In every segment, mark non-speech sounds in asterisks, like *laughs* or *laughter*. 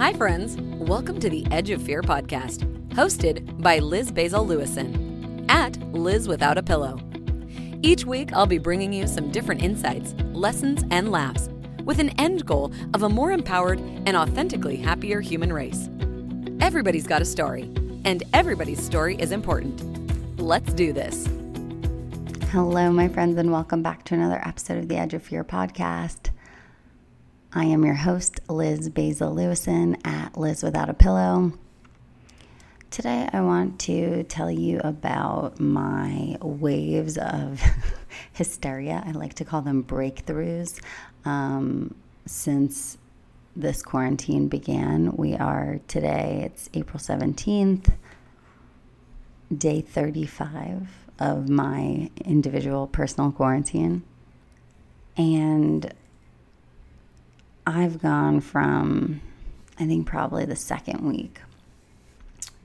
Hi, friends. Welcome to the Edge of Fear podcast, hosted by Liz Basil Lewison at Liz Without a Pillow. Each week, I'll be bringing you some different insights, lessons, and laughs with an end goal of a more empowered and authentically happier human race. Everybody's got a story, and everybody's story is important. Let's do this. Hello, my friends, and welcome back to another episode of the Edge of Fear podcast. I am your host, Liz Basil Lewison at Liz Without a Pillow. Today, I want to tell you about my waves of *laughs* hysteria. I like to call them breakthroughs. Um, since this quarantine began, we are today, it's April 17th, day 35 of my individual personal quarantine. And I've gone from, I think, probably the second week.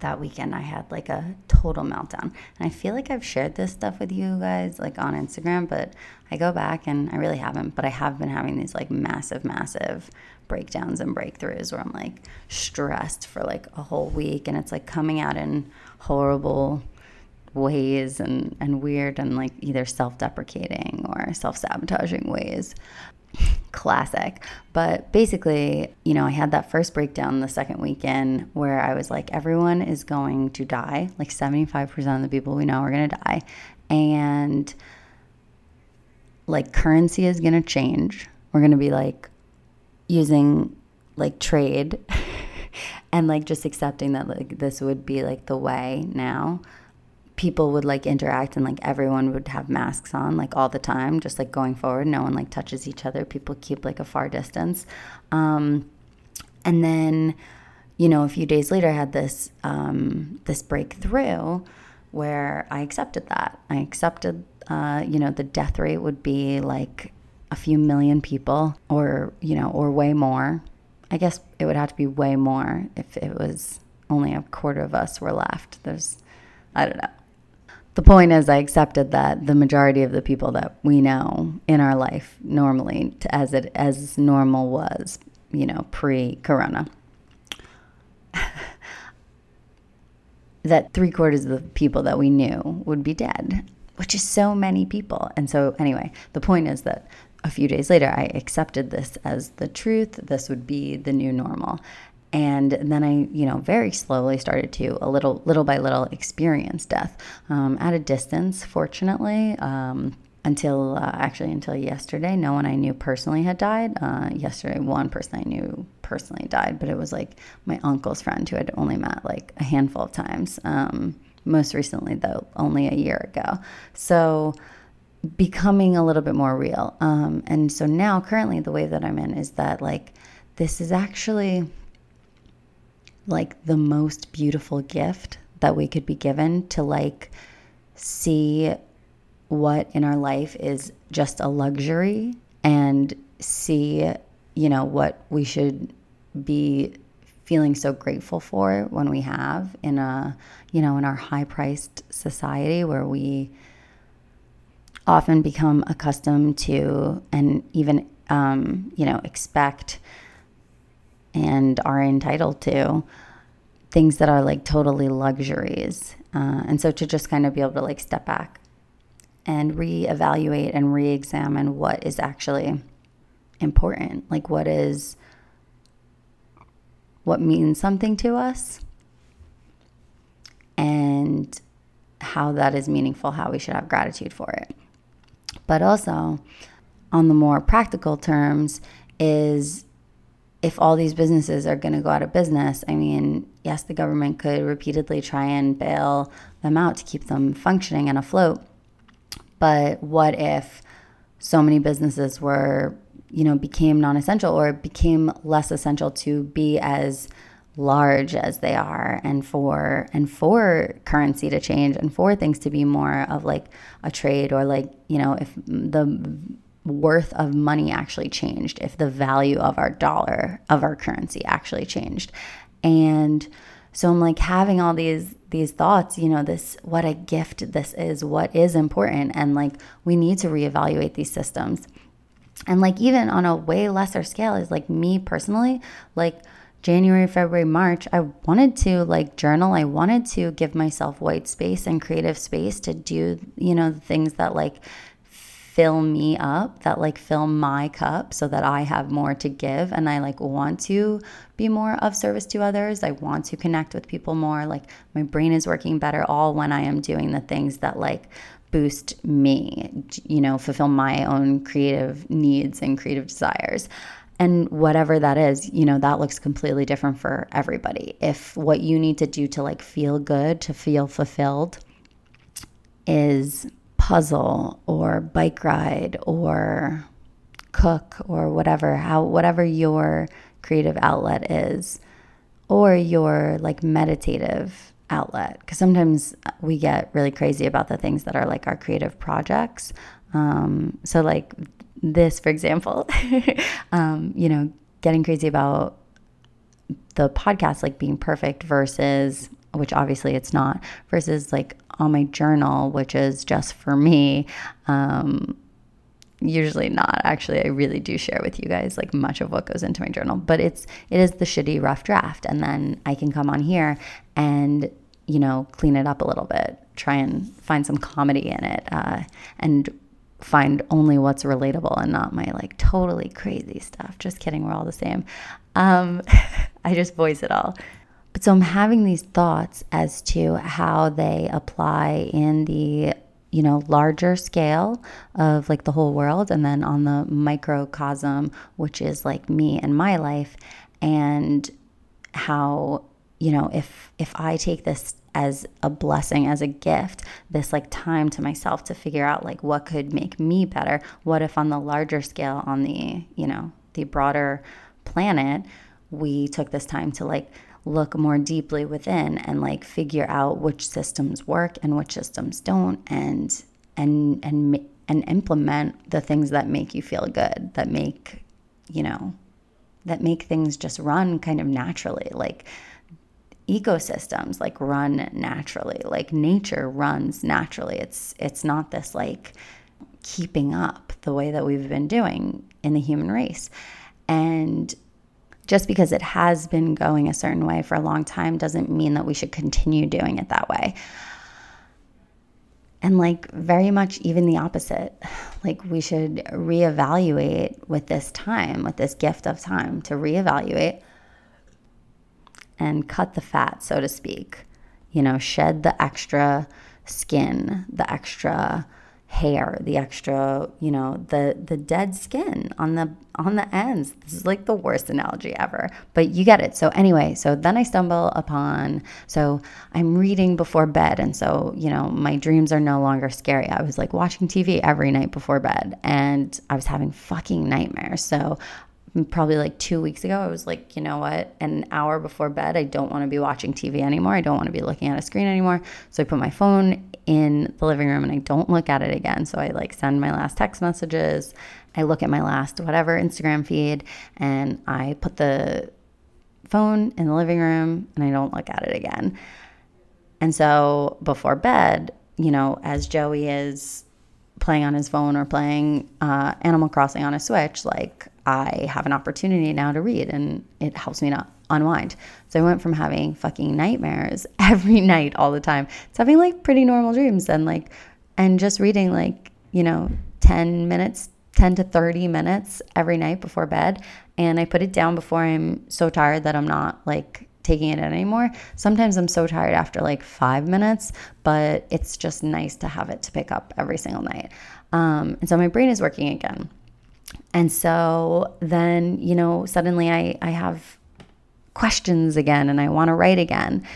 That weekend, I had like a total meltdown. And I feel like I've shared this stuff with you guys, like on Instagram, but I go back and I really haven't. But I have been having these like massive, massive breakdowns and breakthroughs where I'm like stressed for like a whole week and it's like coming out in horrible ways and, and weird and like either self deprecating or self sabotaging ways classic. But basically, you know, I had that first breakdown the second weekend where I was like, everyone is going to die. Like 75% of the people we know are going to die. And like currency is going to change. We're going to be like using like trade *laughs* and like just accepting that like this would be like the way now people would like interact and like everyone would have masks on like all the time just like going forward. No one like touches each other. People keep like a far distance. Um, and then you know a few days later i had this um, this breakthrough where i accepted that. I accepted uh, you know the death rate would be like a few million people or you know or way more. I guess it would have to be way more if it was only a quarter of us were left. There's I don't know the point is, I accepted that the majority of the people that we know in our life normally, as it as normal was, you know, pre-corona, *laughs* that three quarters of the people that we knew would be dead, which is so many people. And so, anyway, the point is that a few days later, I accepted this as the truth. This would be the new normal and then I, you know, very slowly started to a little, little by little, experience death um, at a distance. Fortunately, um, until uh, actually until yesterday, no one I knew personally had died. Uh, yesterday, one person I knew personally died, but it was like my uncle's friend who I'd only met like a handful of times. Um, most recently, though, only a year ago. So becoming a little bit more real. Um, and so now, currently, the way that I'm in is that like this is actually like the most beautiful gift that we could be given to like see what in our life is just a luxury and see, you know, what we should be feeling so grateful for when we have in a, you know, in our high priced society where we often become accustomed to and even, um, you know, expect and are entitled to things that are like totally luxuries. Uh, and so to just kind of be able to like step back and reevaluate and re examine what is actually important, like what is what means something to us and how that is meaningful, how we should have gratitude for it. But also, on the more practical terms, is if all these businesses are going to go out of business, I mean, yes, the government could repeatedly try and bail them out to keep them functioning and afloat. But what if so many businesses were, you know, became non essential or became less essential to be as large as they are and for and for currency to change and for things to be more of like a trade or like you know if the worth of money actually changed, if the value of our dollar, of our currency actually changed. And so I'm like having all these these thoughts, you know, this what a gift this is, what is important and like we need to reevaluate these systems. And like even on a way lesser scale is like me personally, like January, February, March, I wanted to like journal. I wanted to give myself white space and creative space to do, you know, things that like fill me up, that like fill my cup so that I have more to give and I like want to be more of service to others. I want to connect with people more. Like my brain is working better all when I am doing the things that like boost me, you know, fulfill my own creative needs and creative desires. And whatever that is, you know, that looks completely different for everybody. If what you need to do to like feel good, to feel fulfilled, is puzzle or bike ride or cook or whatever, how whatever your creative outlet is, or your like meditative outlet. Because sometimes we get really crazy about the things that are like our creative projects. Um, so, like this, for example, *laughs* um, you know, getting crazy about the podcast like being perfect versus which obviously it's not versus like on my journal which is just for me um, usually not actually i really do share with you guys like much of what goes into my journal but it's it is the shitty rough draft and then i can come on here and you know clean it up a little bit try and find some comedy in it uh, and find only what's relatable and not my like totally crazy stuff. Just kidding, we're all the same. Um, *laughs* I just voice it all. But so I'm having these thoughts as to how they apply in the you know larger scale of like the whole world and then on the microcosm which is like me and my life and how you know if if i take this as a blessing, as a gift, this like time to myself to figure out like what could make me better. What if on the larger scale, on the, you know, the broader planet, we took this time to like look more deeply within and like figure out which systems work and which systems don't and and and and implement the things that make you feel good, that make, you know, that make things just run kind of naturally. Like ecosystems like run naturally like nature runs naturally it's it's not this like keeping up the way that we've been doing in the human race and just because it has been going a certain way for a long time doesn't mean that we should continue doing it that way and like very much even the opposite like we should reevaluate with this time with this gift of time to reevaluate and cut the fat, so to speak. You know, shed the extra skin, the extra hair, the extra, you know, the the dead skin on the on the ends. This is like the worst analogy ever, but you get it. So anyway, so then I stumble upon so I'm reading before bed and so, you know, my dreams are no longer scary. I was like watching TV every night before bed and I was having fucking nightmares. So probably like two weeks ago, I was like, you know what? An hour before bed, I don't want to be watching TV anymore. I don't want to be looking at a screen anymore. So I put my phone in the living room and I don't look at it again. So I like send my last text messages. I look at my last whatever Instagram feed and I put the phone in the living room and I don't look at it again. And so before bed, you know, as Joey is playing on his phone or playing uh, Animal Crossing on a Switch, like I have an opportunity now to read and it helps me not unwind. So I went from having fucking nightmares *laughs* every night all the time to having like pretty normal dreams and like, and just reading like, you know, 10 minutes, 10 to 30 minutes every night before bed. And I put it down before I'm so tired that I'm not like taking it in anymore. Sometimes I'm so tired after like five minutes, but it's just nice to have it to pick up every single night. Um, and so my brain is working again. And so then, you know, suddenly I, I have questions again and I want to write again.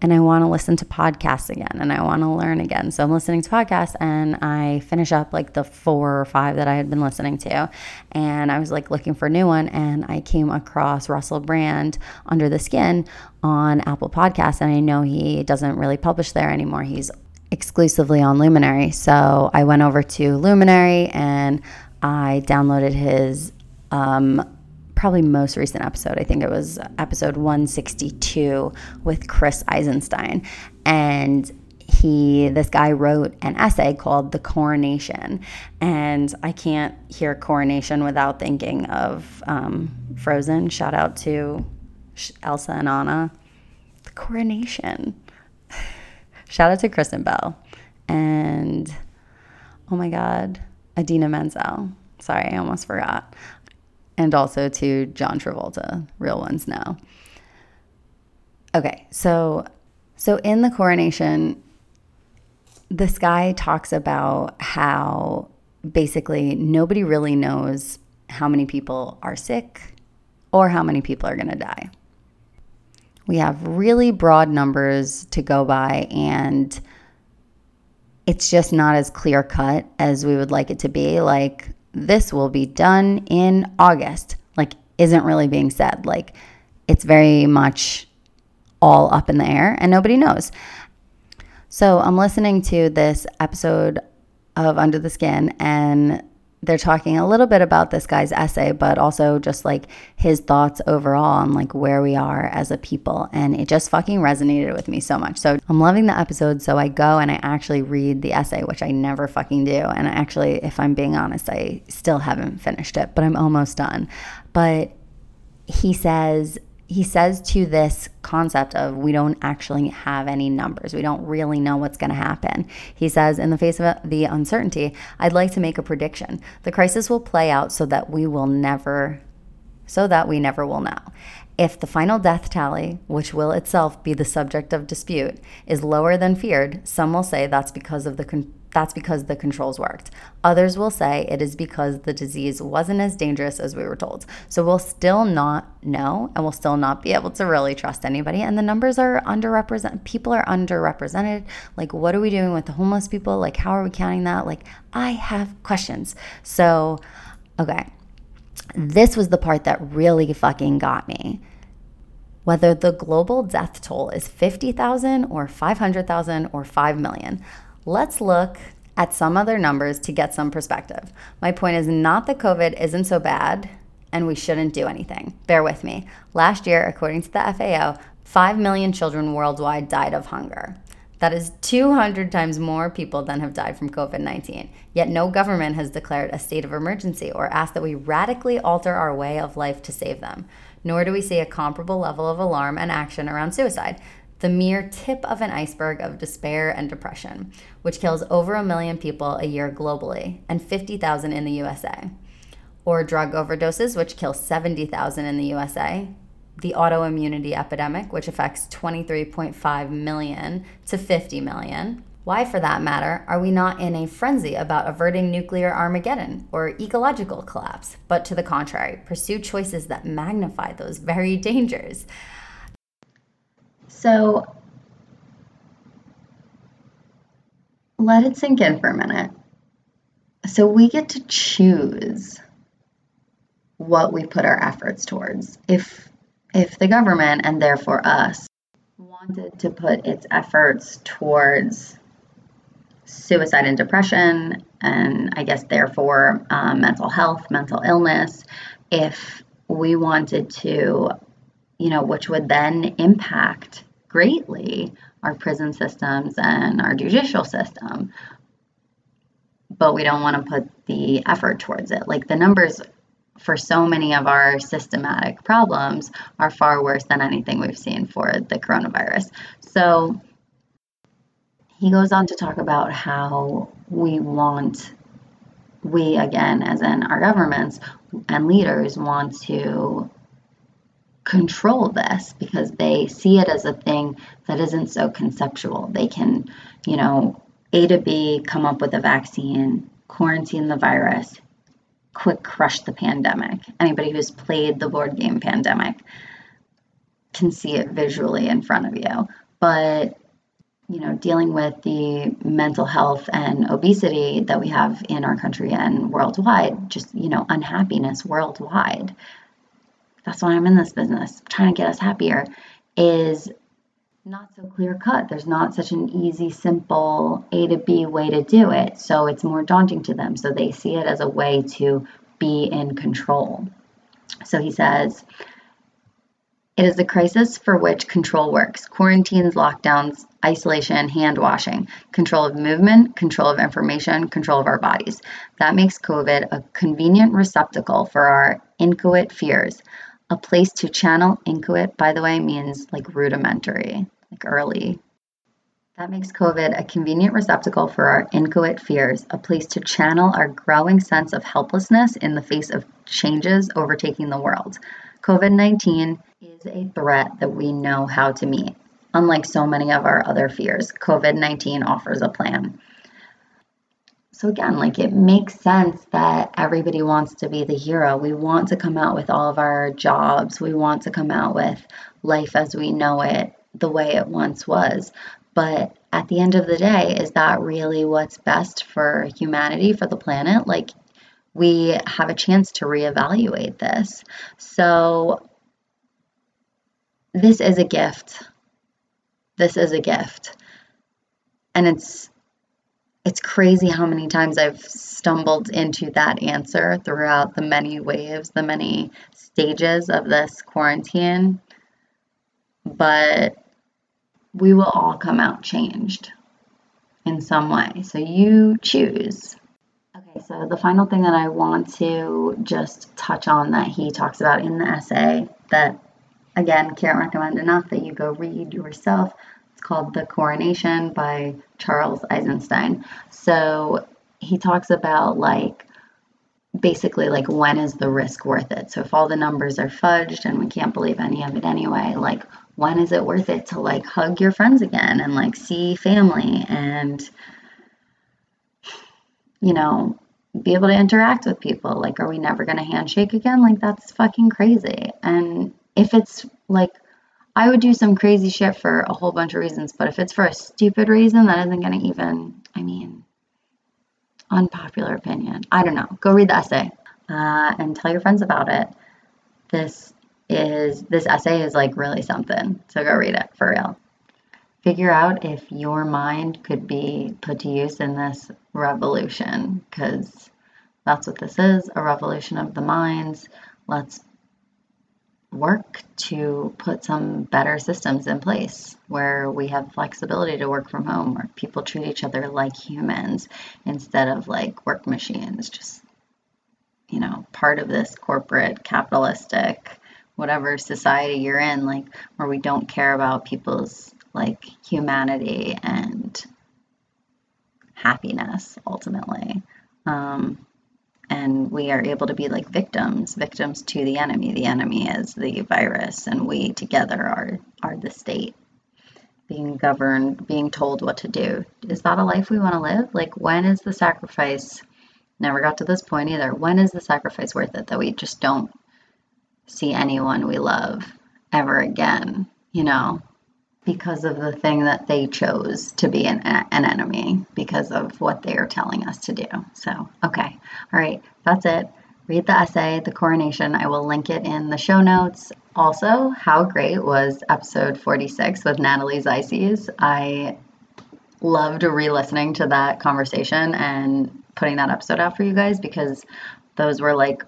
And I want to listen to podcasts again and I want to learn again. So I'm listening to podcasts and I finish up like the four or five that I had been listening to. And I was like looking for a new one and I came across Russell Brand Under the Skin on Apple Podcasts. And I know he doesn't really publish there anymore. He's exclusively on Luminary. So I went over to Luminary and I downloaded his um, probably most recent episode. I think it was episode 162 with Chris Eisenstein. And he, this guy wrote an essay called The Coronation. And I can't hear coronation without thinking of um, Frozen. Shout out to Elsa and Anna, the coronation. *laughs* Shout out to Kristen Bell and oh my God, Idina Menzel. Sorry, I almost forgot. And also to John Travolta, real ones now. Okay, so so in the coronation, this guy talks about how basically nobody really knows how many people are sick or how many people are going to die. We have really broad numbers to go by, and it's just not as clear cut as we would like it to be. Like, this will be done in August, like, isn't really being said. Like, it's very much all up in the air, and nobody knows. So, I'm listening to this episode of Under the Skin, and they're talking a little bit about this guy's essay, but also just like his thoughts overall on like where we are as a people. And it just fucking resonated with me so much. So I'm loving the episode. So I go and I actually read the essay, which I never fucking do. And actually, if I'm being honest, I still haven't finished it, but I'm almost done. But he says he says to this concept of we don't actually have any numbers. We don't really know what's going to happen. He says, in the face of the uncertainty, I'd like to make a prediction. The crisis will play out so that we will never, so that we never will know. If the final death tally, which will itself be the subject of dispute, is lower than feared, some will say that's because of the con- that's because the controls worked. Others will say it is because the disease wasn't as dangerous as we were told. So we'll still not know and we'll still not be able to really trust anybody. And the numbers are underrepresented. People are underrepresented. Like, what are we doing with the homeless people? Like, how are we counting that? Like, I have questions. So, okay. This was the part that really fucking got me whether the global death toll is 50,000 or 500,000 or 5 million. Let's look at some other numbers to get some perspective. My point is not that COVID isn't so bad and we shouldn't do anything. Bear with me. Last year, according to the FAO, 5 million children worldwide died of hunger. That is 200 times more people than have died from COVID 19. Yet no government has declared a state of emergency or asked that we radically alter our way of life to save them. Nor do we see a comparable level of alarm and action around suicide the mere tip of an iceberg of despair and depression, which kills over a million people a year globally and 50,000 in the USA. Or drug overdoses, which kill 70,000 in the USA. The autoimmunity epidemic, which affects 23.5 million to 50 million. Why, for that matter, are we not in a frenzy about averting nuclear Armageddon or ecological collapse, but to the contrary, pursue choices that magnify those very dangers? So let it sink in for a minute. So we get to choose what we put our efforts towards. If if the government and therefore us wanted to put its efforts towards suicide and depression, and I guess therefore um, mental health, mental illness, if we wanted to, you know, which would then impact greatly our prison systems and our judicial system. But we don't want to put the effort towards it. Like the numbers for so many of our systematic problems are far worse than anything we've seen for the coronavirus. So he goes on to talk about how we want, we again, as in our governments and leaders, want to control this because they see it as a thing that isn't so conceptual. They can, you know, A to B, come up with a vaccine, quarantine the virus, quick crush the pandemic. Anybody who's played the board game pandemic can see it visually in front of you. But you know, dealing with the mental health and obesity that we have in our country and worldwide, just, you know, unhappiness worldwide that's why I'm in this business, trying to get us happier, is not so clear cut. There's not such an easy, simple A to B way to do it. So it's more daunting to them. So they see it as a way to be in control. So he says, it is a crisis for which control works quarantines, lockdowns, isolation, hand washing, control of movement, control of information, control of our bodies. That makes COVID a convenient receptacle for our inchoate fears, A place to channel inchoate, by the way, means like rudimentary, like early. That makes COVID a convenient receptacle for our inchoate fears, a place to channel our growing sense of helplessness in the face of changes overtaking the world. COVID 19 is a threat that we know how to meet. Unlike so many of our other fears, COVID 19 offers a plan. So, again, like it makes sense that everybody wants to be the hero. We want to come out with all of our jobs, we want to come out with life as we know it, the way it once was. But at the end of the day, is that really what's best for humanity, for the planet? Like, we have a chance to reevaluate this. So, this is a gift. This is a gift. And it's it's crazy how many times I've stumbled into that answer throughout the many waves, the many stages of this quarantine. But we will all come out changed in some way. So you choose. Okay, so the final thing that I want to just touch on that he talks about in the essay that again can't recommend enough that you go read yourself. It's called The Coronation by Charles Eisenstein. So he talks about like basically like when is the risk worth it? So if all the numbers are fudged and we can't believe any of it anyway, like when is it worth it to like hug your friends again and like see family and you know be able to interact with people like are we never going to handshake again like that's fucking crazy and if it's like i would do some crazy shit for a whole bunch of reasons but if it's for a stupid reason that isn't going to even i mean unpopular opinion i don't know go read the essay uh, and tell your friends about it this is this essay is like really something. So go read it for real. Figure out if your mind could be put to use in this revolution because that's what this is a revolution of the minds. Let's work to put some better systems in place where we have flexibility to work from home, where people treat each other like humans instead of like work machines, just, you know, part of this corporate capitalistic whatever society you're in, like where we don't care about people's like humanity and happiness ultimately. Um, and we are able to be like victims, victims to the enemy. The enemy is the virus, and we together are are the state being governed, being told what to do. Is that a life we want to live? Like, when is the sacrifice? Never got to this point either. When is the sacrifice worth it that we just don't see anyone we love ever again, you know, because of the thing that they chose to be an, an enemy because of what they are telling us to do. So, okay. All right. That's it. Read the essay, The Coronation. I will link it in the show notes. Also, how great was episode 46 with Natalie Zeises? I loved re listening to that conversation and putting that episode out for you guys because those were like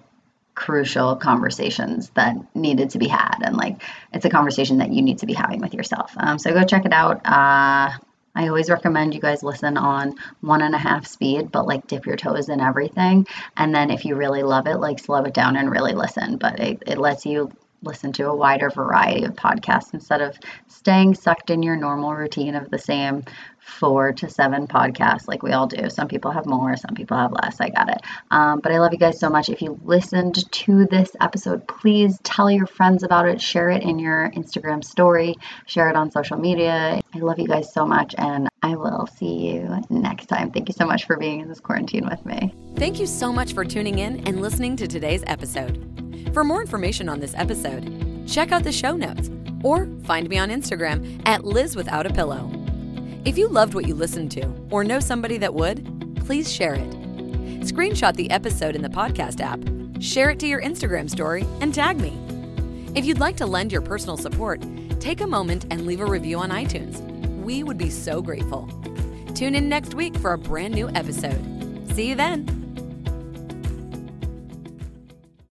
crucial conversations that needed to be had. And like it's a conversation that you need to be having with yourself. Um, so go check it out. Uh, i always recommend you guys listen on one and a half speed but like dip your toes in everything. And then if you really love it like slow it down and really listen. But it, it lets you listen to a wider variety of podcasts instead of staying sucked in your normal routine of the same four to seven podcasts like we all do. Some people have more, some people have less. I got it. Um, but I love you guys so much. If you listened to this episode, please tell your friends about it, share it in your Instagram story, share it on social media. I love you guys so much, and I will see you next time. Thank you so much for being in this quarantine with me. Thank you so much for tuning in and listening to today's episode. For more information on this episode, check out the show notes or find me on Instagram at Liz Without a Pillow. If you loved what you listened to or know somebody that would, please share it. Screenshot the episode in the podcast app, share it to your Instagram story, and tag me. If you'd like to lend your personal support, take a moment and leave a review on iTunes. We would be so grateful. Tune in next week for a brand new episode. See you then.